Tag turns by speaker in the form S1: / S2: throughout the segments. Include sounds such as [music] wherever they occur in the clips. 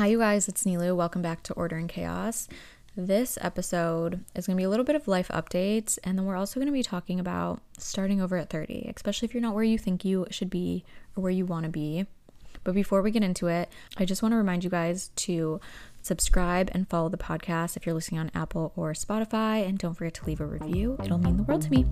S1: Hi, you guys, it's Neeloo. Welcome back to Order and Chaos. This episode is going to be a little bit of life updates, and then we're also going to be talking about starting over at 30, especially if you're not where you think you should be or where you want to be. But before we get into it, I just want to remind you guys to subscribe and follow the podcast if you're listening on Apple or Spotify, and don't forget to leave a review. It'll mean the world to me.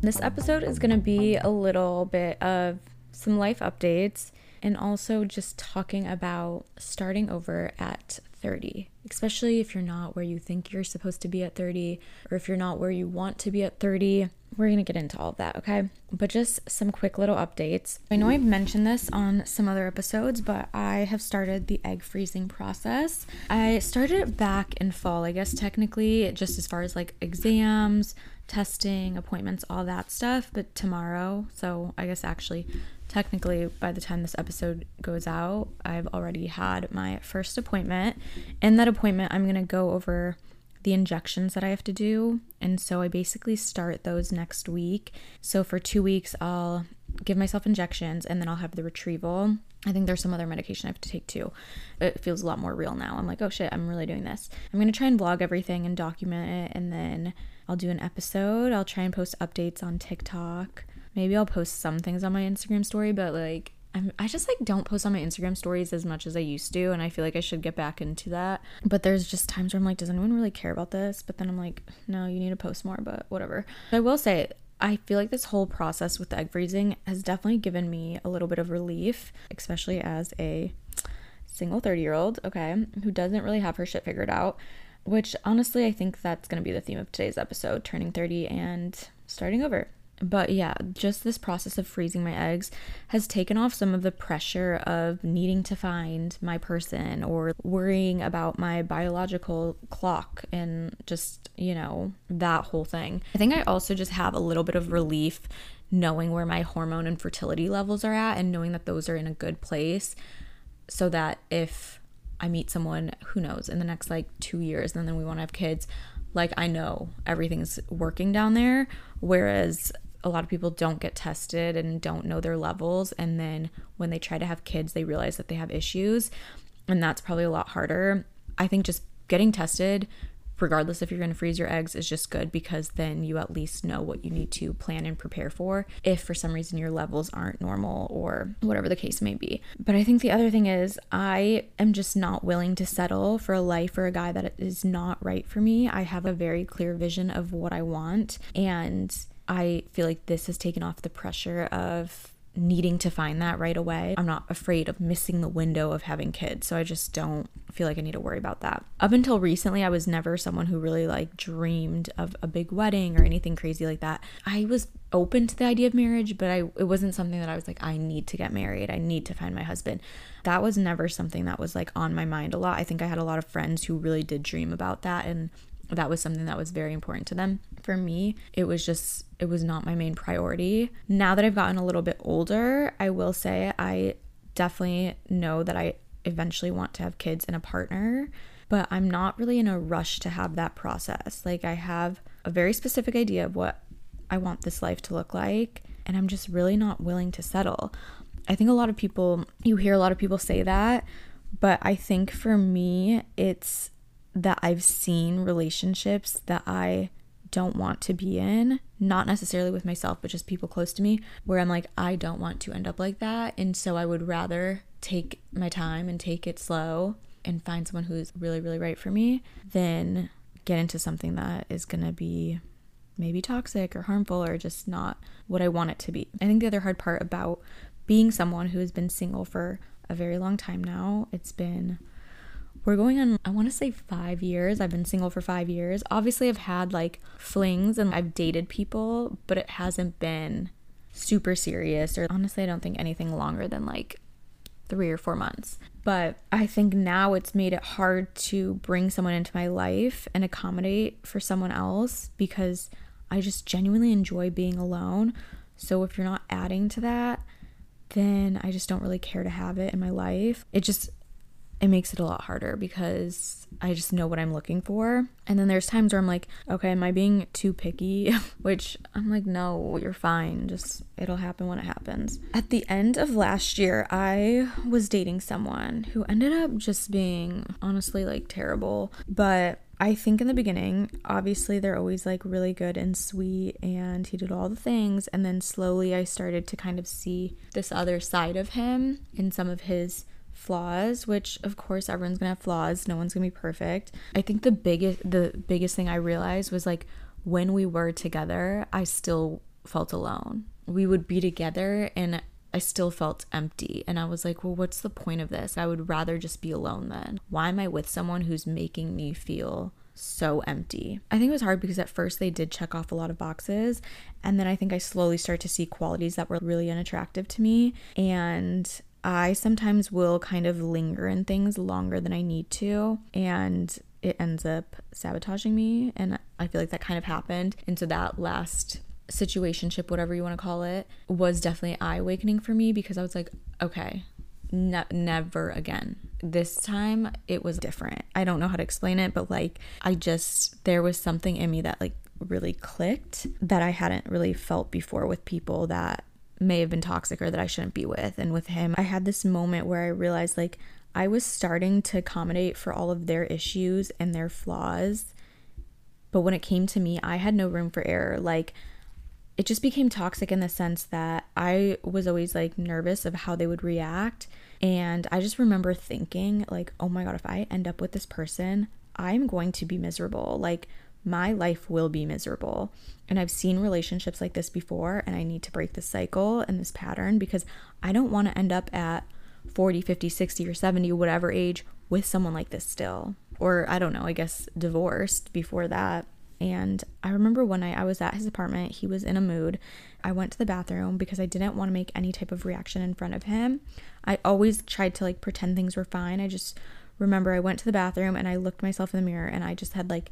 S1: This episode is going to be a little bit of some life updates and also just talking about starting over at 30, especially if you're not where you think you're supposed to be at 30 or if you're not where you want to be at 30. We're to get into all of that, okay? But just some quick little updates. I know I've mentioned this on some other episodes, but I have started the egg freezing process. I started it back in fall, I guess, technically, just as far as like exams, testing, appointments, all that stuff, but tomorrow, so I guess actually technically by the time this episode goes out, I've already had my first appointment. In that appointment, I'm going to go over the injections that I have to do. And so I basically start those next week. So for 2 weeks I'll give myself injections and then I'll have the retrieval. I think there's some other medication I have to take too. It feels a lot more real now. I'm like, oh shit, I'm really doing this. I'm gonna try and vlog everything and document it, and then I'll do an episode. I'll try and post updates on TikTok. Maybe I'll post some things on my Instagram story, but like I'm, I just like don't post on my Instagram stories as much as I used to, and I feel like I should get back into that. But there's just times where I'm like, does anyone really care about this? But then I'm like, no, you need to post more, but whatever. I will say, I feel like this whole process with the egg freezing has definitely given me a little bit of relief, especially as a single 30 year old, okay, who doesn't really have her shit figured out. Which honestly, I think that's gonna be the theme of today's episode turning 30 and starting over but yeah, just this process of freezing my eggs has taken off some of the pressure of needing to find my person or worrying about my biological clock and just, you know, that whole thing. I think I also just have a little bit of relief knowing where my hormone and fertility levels are at and knowing that those are in a good place so that if I meet someone, who knows, in the next like two years, and then we want to have kids, like I know everything's working down there. Whereas a lot of people don't get tested and don't know their levels. And then when they try to have kids, they realize that they have issues. And that's probably a lot harder. I think just getting tested, regardless if you're going to freeze your eggs, is just good because then you at least know what you need to plan and prepare for if for some reason your levels aren't normal or whatever the case may be. But I think the other thing is, I am just not willing to settle for a life or a guy that is not right for me. I have a very clear vision of what I want. And I feel like this has taken off the pressure of needing to find that right away. I'm not afraid of missing the window of having kids, so I just don't feel like I need to worry about that. Up until recently, I was never someone who really like dreamed of a big wedding or anything crazy like that. I was open to the idea of marriage, but I it wasn't something that I was like I need to get married. I need to find my husband. That was never something that was like on my mind a lot. I think I had a lot of friends who really did dream about that and that was something that was very important to them. For me, it was just, it was not my main priority. Now that I've gotten a little bit older, I will say I definitely know that I eventually want to have kids and a partner, but I'm not really in a rush to have that process. Like, I have a very specific idea of what I want this life to look like, and I'm just really not willing to settle. I think a lot of people, you hear a lot of people say that, but I think for me, it's that I've seen relationships that I don't want to be in, not necessarily with myself, but just people close to me, where I'm like, I don't want to end up like that. And so I would rather take my time and take it slow and find someone who's really, really right for me than get into something that is going to be maybe toxic or harmful or just not what I want it to be. I think the other hard part about being someone who has been single for a very long time now, it's been we're going on, I want to say five years. I've been single for five years. Obviously, I've had like flings and I've dated people, but it hasn't been super serious. Or honestly, I don't think anything longer than like three or four months. But I think now it's made it hard to bring someone into my life and accommodate for someone else because I just genuinely enjoy being alone. So if you're not adding to that, then I just don't really care to have it in my life. It just it makes it a lot harder because I just know what I'm looking for. And then there's times where I'm like, okay, am I being too picky? [laughs] Which I'm like, no, you're fine. Just it'll happen when it happens. At the end of last year, I was dating someone who ended up just being honestly like terrible, but I think in the beginning, obviously, they're always like really good and sweet, and he did all the things. And then slowly, I started to kind of see this other side of him and some of his flaws which of course everyone's gonna have flaws no one's gonna be perfect i think the biggest the biggest thing i realized was like when we were together i still felt alone we would be together and I still felt empty. And I was like, well, what's the point of this? I would rather just be alone then. Why am I with someone who's making me feel so empty? I think it was hard because at first they did check off a lot of boxes. And then I think I slowly started to see qualities that were really unattractive to me. And I sometimes will kind of linger in things longer than I need to, and it ends up sabotaging me. And I feel like that kind of happened. And so that last situationship, whatever you want to call it, was definitely eye awakening for me because I was like, okay, ne- never again. This time it was different. I don't know how to explain it, but like I just, there was something in me that like really clicked that I hadn't really felt before with people that may have been toxic or that I shouldn't be with. And with him, I had this moment where I realized like I was starting to accommodate for all of their issues and their flaws. But when it came to me, I had no room for error. Like, it just became toxic in the sense that I was always like nervous of how they would react. And I just remember thinking, like, oh my God, if I end up with this person, I'm going to be miserable. Like, my life will be miserable. And I've seen relationships like this before, and I need to break this cycle and this pattern because I don't want to end up at 40, 50, 60, or 70, whatever age, with someone like this still. Or I don't know, I guess divorced before that. And I remember one night I was at his apartment, he was in a mood. I went to the bathroom because I didn't want to make any type of reaction in front of him. I always tried to like pretend things were fine. I just remember I went to the bathroom and I looked myself in the mirror and I just had like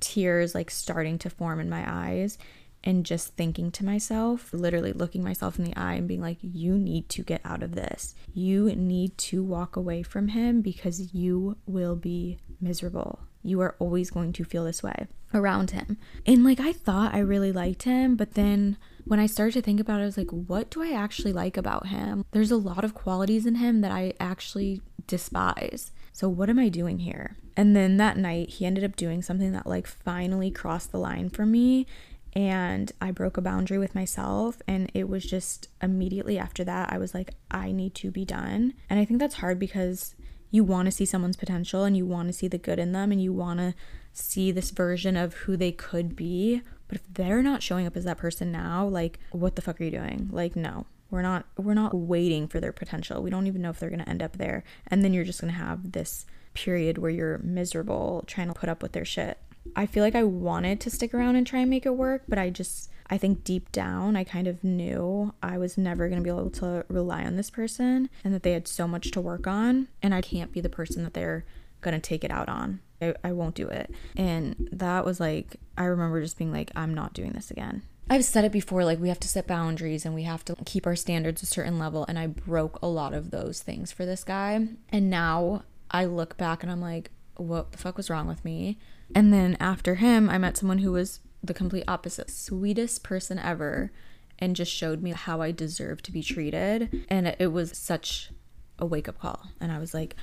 S1: tears like starting to form in my eyes and just thinking to myself, literally looking myself in the eye and being like, you need to get out of this. You need to walk away from him because you will be miserable. You are always going to feel this way around him. And like, I thought I really liked him, but then when I started to think about it, I was like, what do I actually like about him? There's a lot of qualities in him that I actually despise. So, what am I doing here? And then that night, he ended up doing something that like finally crossed the line for me. And I broke a boundary with myself. And it was just immediately after that, I was like, I need to be done. And I think that's hard because you want to see someone's potential and you want to see the good in them and you want to see this version of who they could be. But if they're not showing up as that person now, like, what the fuck are you doing? Like, no, we're not we're not waiting for their potential. We don't even know if they're going to end up there. And then you're just going to have this period where you're miserable trying to put up with their shit. I feel like I wanted to stick around and try and make it work, but I just I think deep down I kind of knew I was never going to be able to rely on this person and that they had so much to work on and I can't be the person that they're going to take it out on. I, I won't do it. And that was like I remember just being like I'm not doing this again. I've said it before like we have to set boundaries and we have to keep our standards a certain level and I broke a lot of those things for this guy. And now I look back and I'm like what the fuck was wrong with me? And then after him, I met someone who was the complete opposite, sweetest person ever and just showed me how I deserve to be treated. And it was such a wake up call. And I was like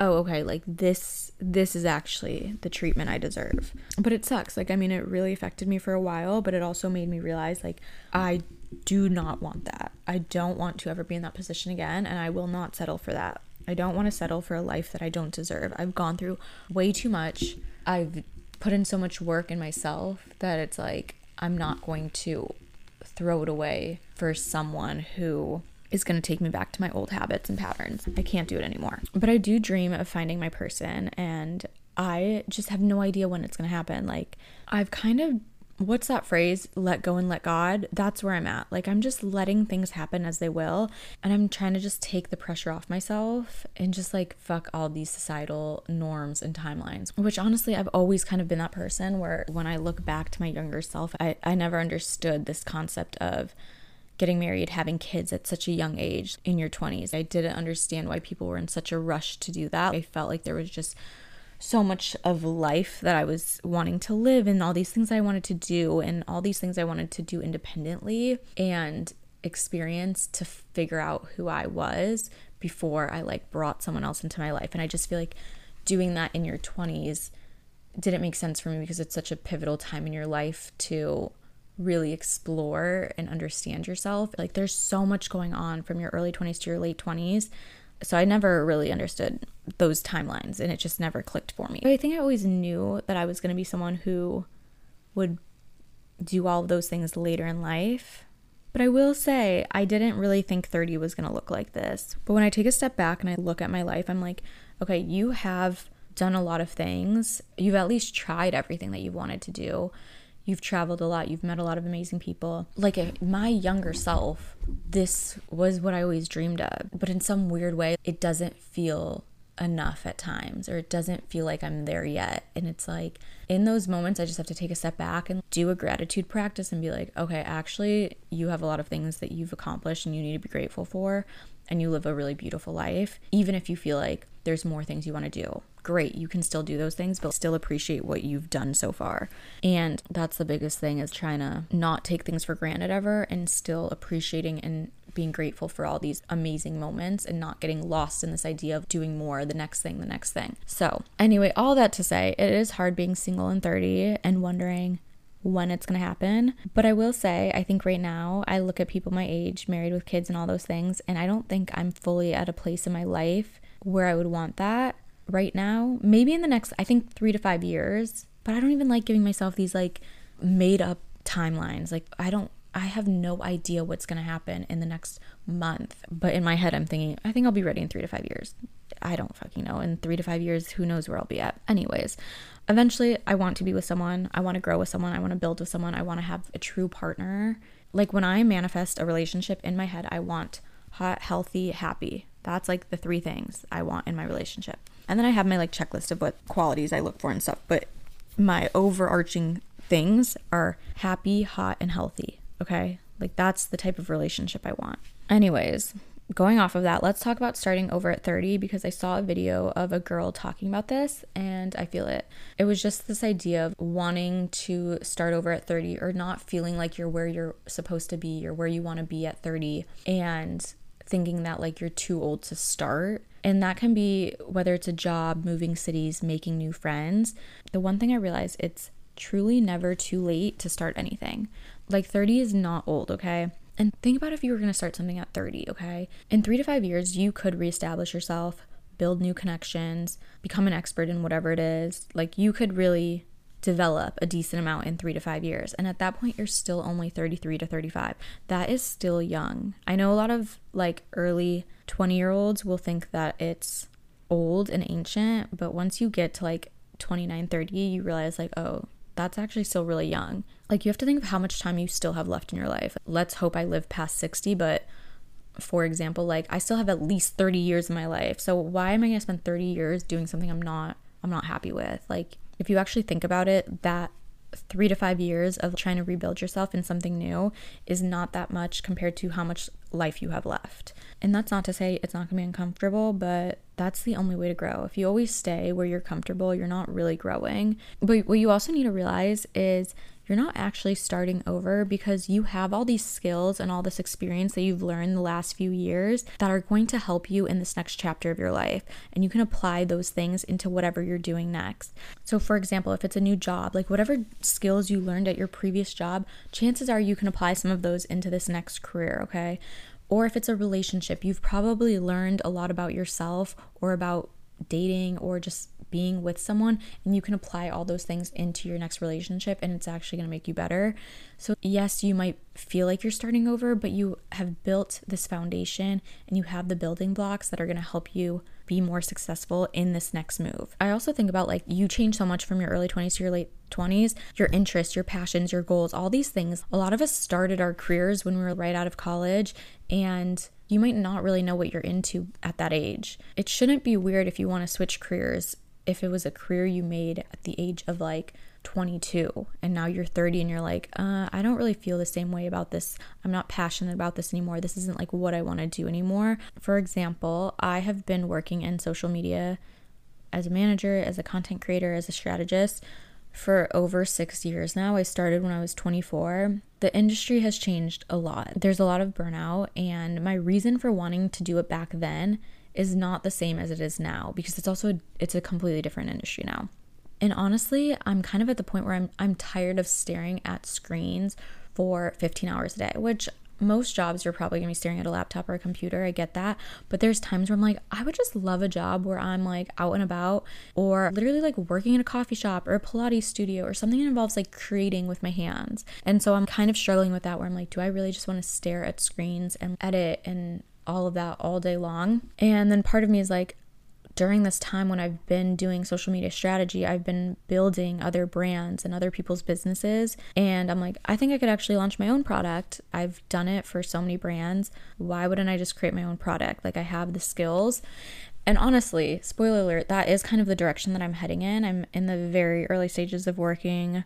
S1: oh okay like this this is actually the treatment i deserve. But it sucks. Like i mean it really affected me for a while but it also made me realize like i do not want that. I don't want to ever be in that position again and i will not settle for that i don't want to settle for a life that i don't deserve i've gone through way too much i've put in so much work in myself that it's like i'm not going to throw it away for someone who is going to take me back to my old habits and patterns. I can't do it anymore. But I do dream of finding my person and I just have no idea when it's going to happen. Like I've kind of what's that phrase let go and let god that's where i'm at like i'm just letting things happen as they will and i'm trying to just take the pressure off myself and just like fuck all these societal norms and timelines which honestly i've always kind of been that person where when i look back to my younger self i, I never understood this concept of getting married, having kids at such a young age in your 20s. I didn't understand why people were in such a rush to do that. I felt like there was just so much of life that I was wanting to live and all these things I wanted to do and all these things I wanted to do independently and experience to figure out who I was before I like brought someone else into my life. And I just feel like doing that in your 20s didn't make sense for me because it's such a pivotal time in your life to really explore and understand yourself. Like there's so much going on from your early 20s to your late 20s so I never really understood those timelines and it just never clicked for me. But I think I always knew that I was going to be someone who would do all of those things later in life. But I will say, I didn't really think 30 was going to look like this. But when I take a step back and I look at my life, I'm like, okay, you have done a lot of things. You've at least tried everything that you wanted to do. You've traveled a lot, you've met a lot of amazing people. Like a, my younger self, this was what I always dreamed of. But in some weird way, it doesn't feel enough at times or it doesn't feel like I'm there yet. And it's like in those moments, I just have to take a step back and do a gratitude practice and be like, okay, actually, you have a lot of things that you've accomplished and you need to be grateful for. And you live a really beautiful life, even if you feel like there's more things you want to do. Great you can still do those things but still appreciate what you've done so far. And that's the biggest thing is trying to not take things for granted ever and still appreciating and being grateful for all these amazing moments and not getting lost in this idea of doing more the next thing the next thing. So anyway all that to say it is hard being single and 30 and wondering when it's going to happen. But I will say, I think right now, I look at people my age, married with kids and all those things, and I don't think I'm fully at a place in my life where I would want that right now. Maybe in the next, I think, three to five years. But I don't even like giving myself these like made up timelines. Like, I don't, I have no idea what's going to happen in the next month. But in my head, I'm thinking, I think I'll be ready in three to five years. I don't fucking know. In three to five years, who knows where I'll be at. Anyways, eventually, I want to be with someone. I want to grow with someone. I want to build with someone. I want to have a true partner. Like when I manifest a relationship in my head, I want hot, healthy, happy. That's like the three things I want in my relationship. And then I have my like checklist of what qualities I look for and stuff. But my overarching things are happy, hot, and healthy. Okay. Like that's the type of relationship I want. Anyways, going off of that, let's talk about starting over at 30 because I saw a video of a girl talking about this and I feel it. It was just this idea of wanting to start over at 30 or not feeling like you're where you're supposed to be or where you want to be at 30 and thinking that like you're too old to start. And that can be whether it's a job, moving cities, making new friends. The one thing I realized it's truly never too late to start anything. Like 30 is not old, okay? And think about if you were going to start something at 30, okay? In 3 to 5 years, you could reestablish yourself, build new connections, become an expert in whatever it is. Like you could really develop a decent amount in three to five years. And at that point, you're still only 33 to 35. That is still young. I know a lot of like early 20 year olds will think that it's old and ancient, but once you get to like 29, 30, you realize like, oh, that's actually still really young. Like you have to think of how much time you still have left in your life. Let's hope I live past 60, but for example, like I still have at least 30 years in my life. So why am I going to spend 30 years doing something I'm not I'm not happy with? Like if you actually think about it, that three to five years of trying to rebuild yourself in something new is not that much compared to how much life you have left. And that's not to say it's not gonna be uncomfortable, but that's the only way to grow. If you always stay where you're comfortable, you're not really growing. But what you also need to realize is you're not actually starting over because you have all these skills and all this experience that you've learned the last few years that are going to help you in this next chapter of your life. And you can apply those things into whatever you're doing next. So, for example, if it's a new job, like whatever skills you learned at your previous job, chances are you can apply some of those into this next career, okay? Or if it's a relationship, you've probably learned a lot about yourself or about dating or just being with someone and you can apply all those things into your next relationship and it's actually going to make you better. So, yes, you might feel like you're starting over, but you have built this foundation and you have the building blocks that are going to help you be more successful in this next move. I also think about like you change so much from your early 20s to your late 20s, your interests, your passions, your goals, all these things. A lot of us started our careers when we were right out of college and you might not really know what you're into at that age. It shouldn't be weird if you want to switch careers if it was a career you made at the age of like 22 and now you're 30 and you're like, uh, I don't really feel the same way about this. I'm not passionate about this anymore. This isn't like what I want to do anymore. For example, I have been working in social media as a manager, as a content creator, as a strategist for over six years now. I started when I was 24. The industry has changed a lot. There's a lot of burnout, and my reason for wanting to do it back then is not the same as it is now because it's also it's a completely different industry now. And honestly, I'm kind of at the point where I'm I'm tired of staring at screens for 15 hours a day, which most jobs you're probably gonna be staring at a laptop or a computer. I get that. But there's times where I'm like, I would just love a job where I'm like out and about or literally like working in a coffee shop or a Pilates studio or something that involves like creating with my hands. And so I'm kind of struggling with that where I'm like, do I really just want to stare at screens and edit and all of that all day long? And then part of me is like, during this time when I've been doing social media strategy, I've been building other brands and other people's businesses. And I'm like, I think I could actually launch my own product. I've done it for so many brands. Why wouldn't I just create my own product? Like, I have the skills. And honestly, spoiler alert, that is kind of the direction that I'm heading in. I'm in the very early stages of working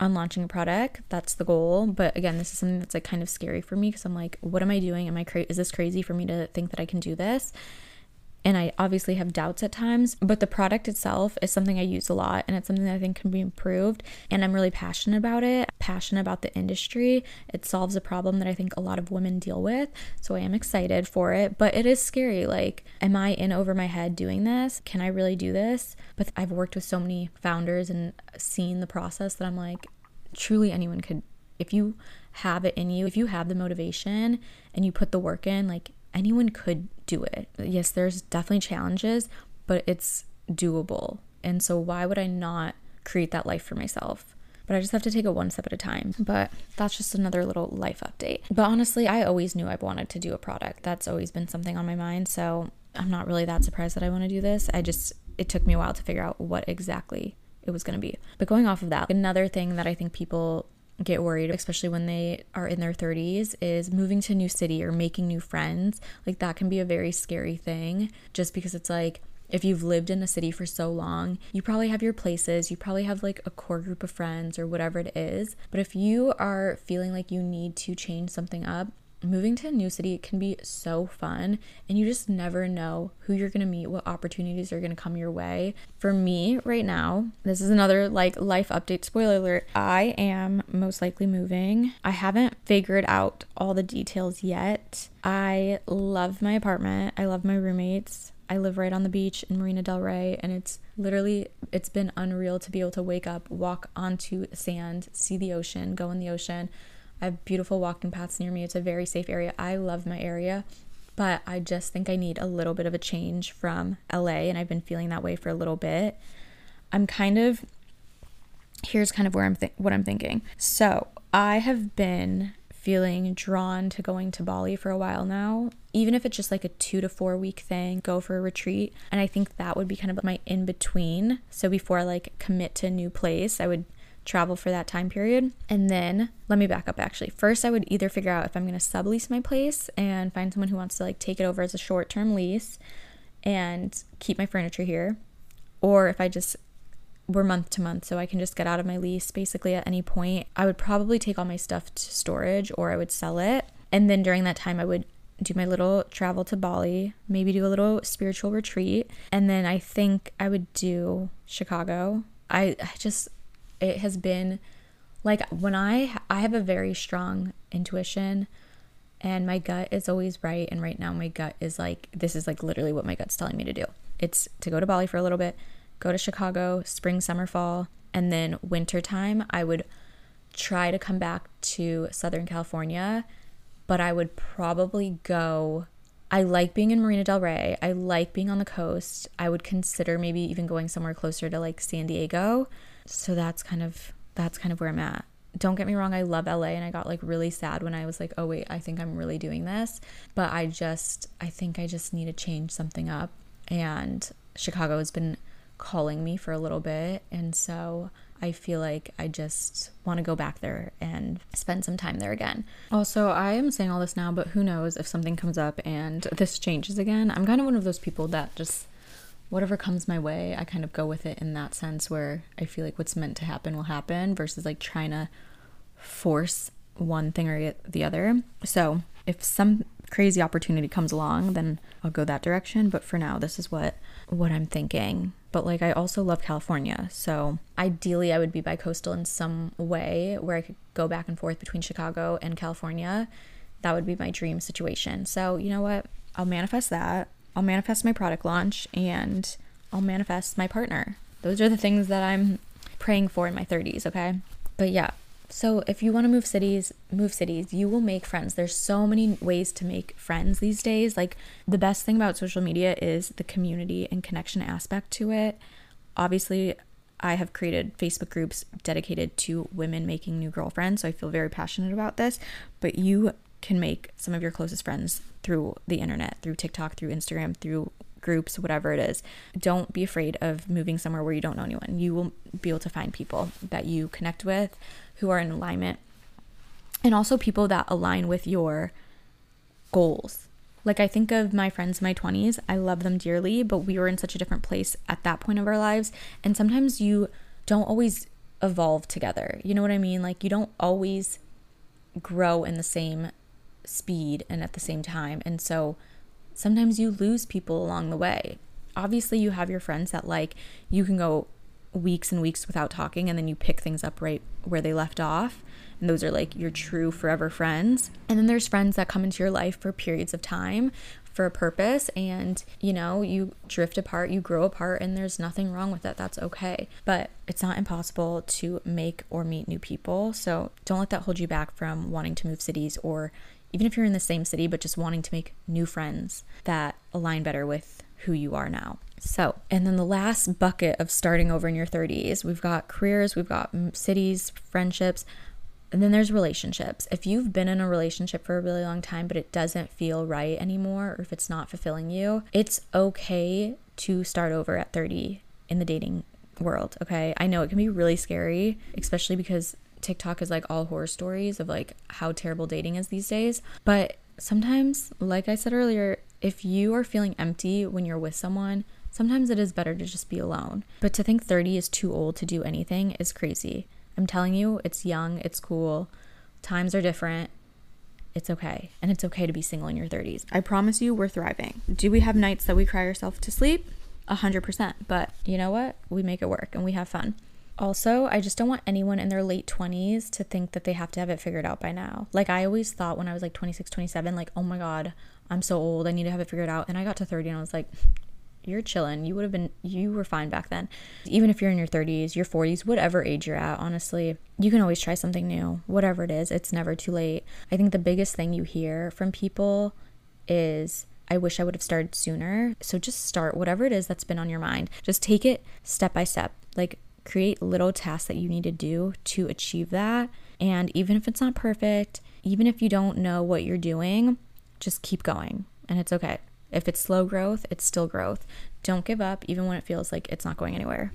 S1: on launching a product. That's the goal. But again, this is something that's like kind of scary for me because I'm like, what am I doing? Am I cra- is this crazy for me to think that I can do this? And I obviously have doubts at times, but the product itself is something I use a lot and it's something that I think can be improved. And I'm really passionate about it, passionate about the industry. It solves a problem that I think a lot of women deal with. So I am excited for it, but it is scary. Like, am I in over my head doing this? Can I really do this? But I've worked with so many founders and seen the process that I'm like, truly anyone could, if you have it in you, if you have the motivation and you put the work in, like, anyone could do it. Yes, there's definitely challenges, but it's doable. And so, why would I not create that life for myself? But I just have to take it one step at a time. But that's just another little life update. But honestly, I always knew I wanted to do a product. That's always been something on my mind. So I'm not really that surprised that I want to do this. I just, it took me a while to figure out what exactly it was going to be. But going off of that, another thing that I think people get worried, especially when they are in their 30s, is moving to a new city or making new friends. Like, that can be a very scary thing just because it's like, if you've lived in a city for so long, you probably have your places, you probably have like a core group of friends or whatever it is. But if you are feeling like you need to change something up, moving to a new city can be so fun and you just never know who you're going to meet what opportunities are going to come your way. For me right now this is another like life update spoiler alert. I am most likely moving. I haven't figured out all the details yet. I love my apartment. I love my roommates. I live right on the beach in Marina Del Rey and it's literally it's been unreal to be able to wake up, walk onto sand, see the ocean, go in the ocean, I have beautiful walking paths near me. It's a very safe area. I love my area, but I just think I need a little bit of a change from LA, and I've been feeling that way for a little bit. I'm kind of here's kind of where I'm th- what I'm thinking. So, I have been feeling drawn to going to Bali for a while now, even if it's just like a 2 to 4 week thing, go for a retreat, and I think that would be kind of my in between. So before I like commit to a new place, I would travel for that time period. And then let me back up actually. First, I would either figure out if I'm going to sublease my place and find someone who wants to like take it over as a short term lease and keep my furniture here, or if I just were month to month so I can just get out of my lease basically at any point. I would probably take all my stuff to storage or I would sell it. And then during that time, I would do my little travel to Bali, maybe do a little spiritual retreat. And then I think I would do Chicago. I, I just, it has been like when I I have a very strong intuition and my gut is always right and right now my gut is like this is like literally what my gut's telling me to do. It's to go to Bali for a little bit, go to Chicago, spring, summer, fall, and then winter time I would try to come back to Southern California, but I would probably go I like being in Marina Del Rey. I like being on the coast. I would consider maybe even going somewhere closer to like San Diego so that's kind of that's kind of where I'm at. Don't get me wrong, I love LA and I got like really sad when I was like, "Oh wait, I think I'm really doing this." But I just I think I just need to change something up and Chicago has been calling me for a little bit and so I feel like I just want to go back there and spend some time there again. Also, I am saying all this now, but who knows if something comes up and this changes again. I'm kind of one of those people that just whatever comes my way, I kind of go with it in that sense where I feel like what's meant to happen will happen versus like trying to force one thing or the other. So, if some crazy opportunity comes along, then I'll go that direction, but for now this is what what I'm thinking. But like I also love California. So, ideally I would be bi-coastal in some way where I could go back and forth between Chicago and California. That would be my dream situation. So, you know what? I'll manifest that. I'll manifest my product launch and I'll manifest my partner. Those are the things that I'm praying for in my 30s, okay? But yeah, so if you want to move cities, move cities. You will make friends. There's so many ways to make friends these days. Like the best thing about social media is the community and connection aspect to it. Obviously, I have created Facebook groups dedicated to women making new girlfriends, so I feel very passionate about this, but you can make some of your closest friends through the internet, through TikTok, through Instagram, through groups, whatever it is. Don't be afraid of moving somewhere where you don't know anyone. You will be able to find people that you connect with who are in alignment and also people that align with your goals. Like I think of my friends in my 20s, I love them dearly, but we were in such a different place at that point of our lives. And sometimes you don't always evolve together. You know what I mean? Like you don't always grow in the same speed and at the same time. And so sometimes you lose people along the way. Obviously, you have your friends that like you can go weeks and weeks without talking and then you pick things up right where they left off. And those are like your true forever friends. And then there's friends that come into your life for periods of time for a purpose and you know you drift apart you grow apart and there's nothing wrong with that that's okay but it's not impossible to make or meet new people so don't let that hold you back from wanting to move cities or even if you're in the same city, but just wanting to make new friends that align better with who you are now. So, and then the last bucket of starting over in your 30s, we've got careers, we've got cities, friendships, and then there's relationships. If you've been in a relationship for a really long time, but it doesn't feel right anymore, or if it's not fulfilling you, it's okay to start over at 30 in the dating world. Okay. I know it can be really scary, especially because TikTok is like all horror stories of like how terrible dating is these days. But sometimes, like I said earlier, if you are feeling empty when you're with someone, sometimes it is better to just be alone. But to think 30 is too old to do anything is crazy. I'm telling you, it's young, it's cool, times are different. It's okay. And it's okay to be single in your 30s. I promise you, we're thriving. Do we have nights that we cry ourselves to sleep? 100%. But you know what? We make it work and we have fun. Also, I just don't want anyone in their late 20s to think that they have to have it figured out by now. Like, I always thought when I was like 26, 27, like, oh my God, I'm so old. I need to have it figured out. And I got to 30 and I was like, you're chilling. You would have been, you were fine back then. Even if you're in your 30s, your 40s, whatever age you're at, honestly, you can always try something new. Whatever it is, it's never too late. I think the biggest thing you hear from people is, I wish I would have started sooner. So just start whatever it is that's been on your mind. Just take it step by step. Like, create little tasks that you need to do to achieve that. And even if it's not perfect, even if you don't know what you're doing, just keep going and it's okay. If it's slow growth, it's still growth. Don't give up, even when it feels like it's not going anywhere.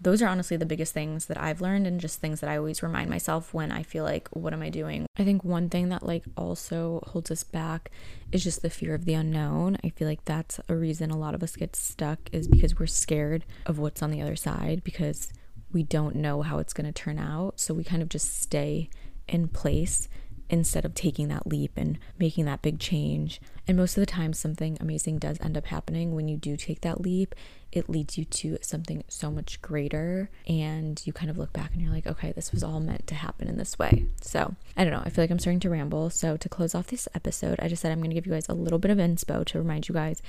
S1: Those are honestly the biggest things that I've learned and just things that I always remind myself when I feel like, what am I doing? I think one thing that like also holds us back is just the fear of the unknown. I feel like that's a reason a lot of us get stuck is because we're scared of what's on the other side because we don't know how it's going to turn out. So we kind of just stay in place instead of taking that leap and making that big change. And most of the time, something amazing does end up happening when you do take that leap. It leads you to something so much greater, and you kind of look back and you're like, okay, this was all meant to happen in this way. So, I don't know, I feel like I'm starting to ramble. So, to close off this episode, I just said I'm going to give you guys a little bit of inspo to remind you guys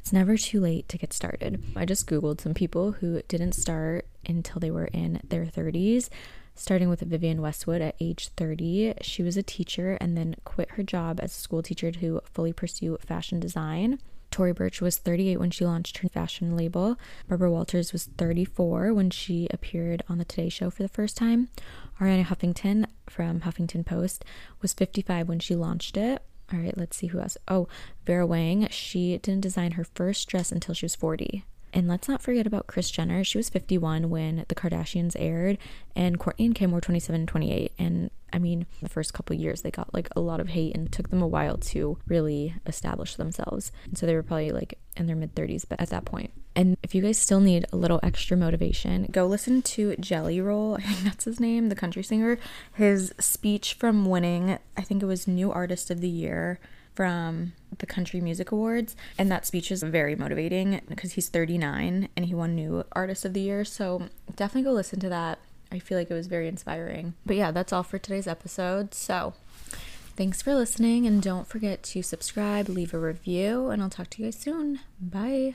S1: it's never too late to get started. I just Googled some people who didn't start until they were in their 30s, starting with Vivienne Westwood at age 30. She was a teacher and then quit her job as a school teacher to fully pursue fashion design. Tory Burch was 38 when she launched her fashion label. Barbara Walters was 34 when she appeared on the Today Show for the first time. Arianna Huffington from Huffington Post was 55 when she launched it. All right, let's see who else. Oh, Vera Wang. She didn't design her first dress until she was 40. And let's not forget about Kris Jenner. She was 51 when The Kardashians aired, and Kourtney and Kim were 27 and 28. And I mean, the first couple years they got like a lot of hate and took them a while to really establish themselves. And so they were probably like in their mid 30s but at that point. And if you guys still need a little extra motivation, go listen to Jelly Roll. [laughs] I think that's his name, the country singer. His speech from winning, I think it was New Artist of the Year from the Country Music Awards. And that speech is very motivating because he's 39 and he won New Artist of the Year. So definitely go listen to that. I feel like it was very inspiring. But yeah, that's all for today's episode. So thanks for listening and don't forget to subscribe, leave a review, and I'll talk to you guys soon. Bye.